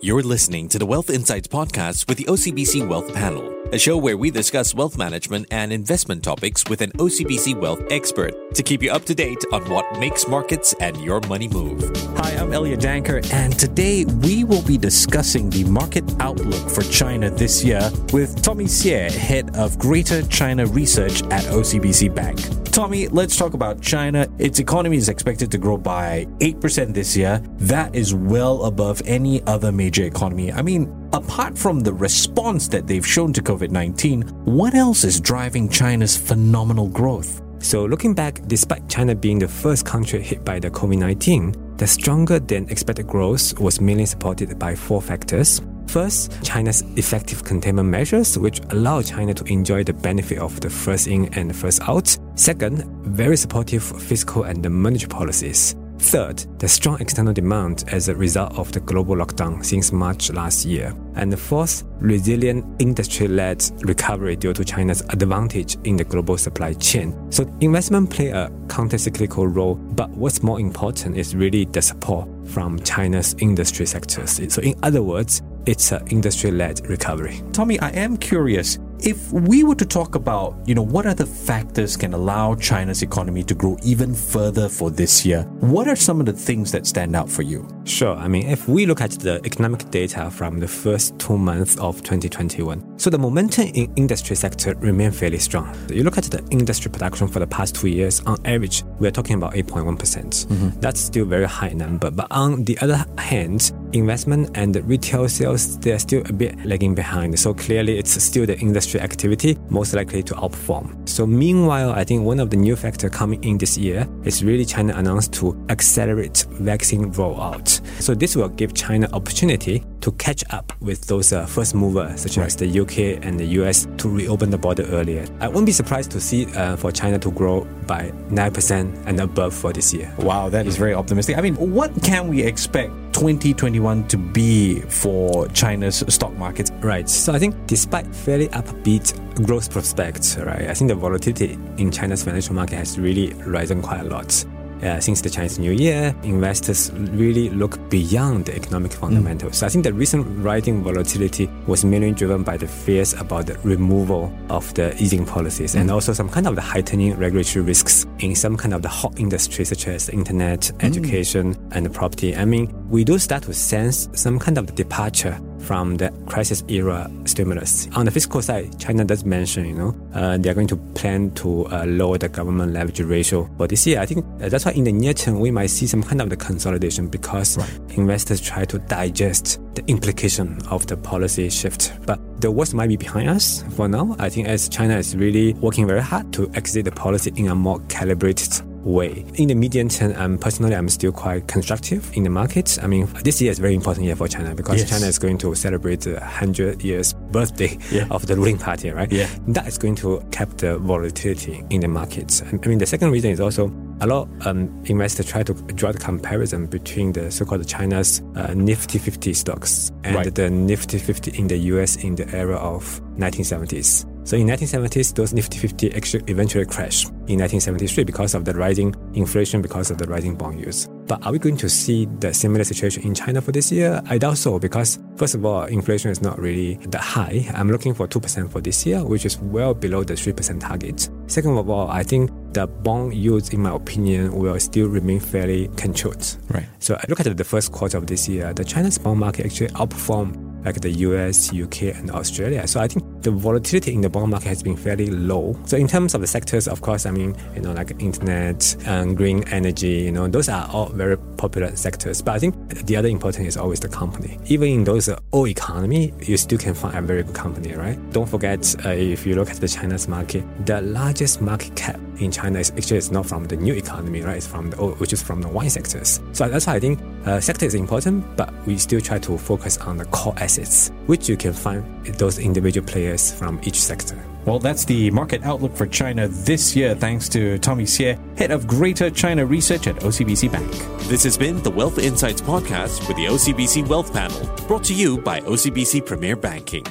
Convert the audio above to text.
You're listening to the Wealth Insights podcast with the OCBC Wealth Panel, a show where we discuss wealth management and investment topics with an OCBC wealth expert to keep you up to date on what makes markets and your money move. Hi, I'm Elliot Danker, and today we will be discussing the market outlook for China this year with Tommy Xie, head of Greater China Research at OCBC Bank. Tommy, let's talk about China. Its economy is expected to grow by 8% this year. That is well above any other major economy. I mean, apart from the response that they've shown to COVID 19, what else is driving China's phenomenal growth? So, looking back, despite China being the first country hit by the COVID 19, the stronger than expected growth was mainly supported by four factors. First, China's effective containment measures, which allow China to enjoy the benefit of the first in and first out. Second, very supportive fiscal and monetary policies. Third, the strong external demand as a result of the global lockdown since March last year. And fourth, resilient industry-led recovery due to China's advantage in the global supply chain. So investment play a counter-cyclical role, but what's more important is really the support from China's industry sectors. So in other words, it's an industry-led recovery. Tommy, I am curious if we were to talk about, you know, what other factors can allow China's economy to grow even further for this year, what are some of the things that stand out for you? Sure. I mean, if we look at the economic data from the first two months of 2021, so the momentum in industry sector remain fairly strong. You look at the industry production for the past two years, on average, we're talking about 8.1%. percent mm hmm That's still very high number. But on the other hand, investment and retail sales, they're still a bit lagging behind. So clearly it's still the industry activity most likely to outperform. So meanwhile, I think one of the new factors coming in this year is really China announced to accelerate vaccine rollout. So this will give China opportunity to catch up with those uh, first movers such right. as the UK and the US to reopen the border earlier. I won't be surprised to see uh, for China to grow by 9% and above for this year. Wow, that is very optimistic. I mean, what can we expect 2021 to be for China's stock markets? Right. So I think despite fairly upbeat growth prospects, right, I think the volatility in China's financial market has really risen quite a lot. Uh, since the Chinese New Year, investors really look beyond the economic fundamentals. Mm. So I think the recent rising volatility was mainly driven by the fears about the removal of the easing policies mm. and also some kind of the heightening regulatory risks in some kind of the hot industries such as the internet, mm. education, and the property. I mean, we do start to sense some kind of departure from the crisis era stimulus. On the fiscal side, China does mention, you know, uh, they are going to plan to uh, lower the government leverage ratio for this year. I think uh, that's why in the near term we might see some kind of the consolidation because right. investors try to digest the implication of the policy shift. But the worst might be behind us for now. I think as China is really working very hard to exit the policy in a more calibrated way. In the medium term, um, personally, I'm still quite constructive in the market. I mean, this year is very important year for China because yes. China is going to celebrate the 100 years birthday yeah. of the ruling party, right? Yeah. That is going to cap the volatility in the markets. I mean, the second reason is also a lot um, investors try to draw the comparison between the so-called China's uh, Nifty 50 stocks and right. the Nifty 50 in the US in the era of 1970s. So in 1970s, those Nifty 50 actually eventually crashed in 1973 because of the rising inflation, because of the rising bond yields. But are we going to see the similar situation in China for this year? I doubt so because first of all, inflation is not really that high. I'm looking for 2% for this year, which is well below the 3% target. Second of all, I think the bond yields, in my opinion, will still remain fairly controlled. Right. So I look at the first quarter of this year, the China's bond market actually outperformed like the US, UK, and Australia. So I think the volatility in the bond market has been fairly low. So in terms of the sectors, of course, I mean, you know, like internet and green energy, you know, those are all very popular sectors. But I think the other important is always the company. Even in those uh, old economy, you still can find a very good company, right? Don't forget, uh, if you look at the China's market, the largest market cap in China is actually it's not from the new economy, right? It's from the old, which is from the wine sectors. So that's why I think uh, sector is important, but we still try to focus on the core assets, which you can find those individual players from each sector. Well, that's the market outlook for China this year, thanks to Tommy Xie, head of Greater China Research at OCBC Bank. This has been the Wealth Insights podcast with the OCBC Wealth Panel, brought to you by OCBC Premier Banking.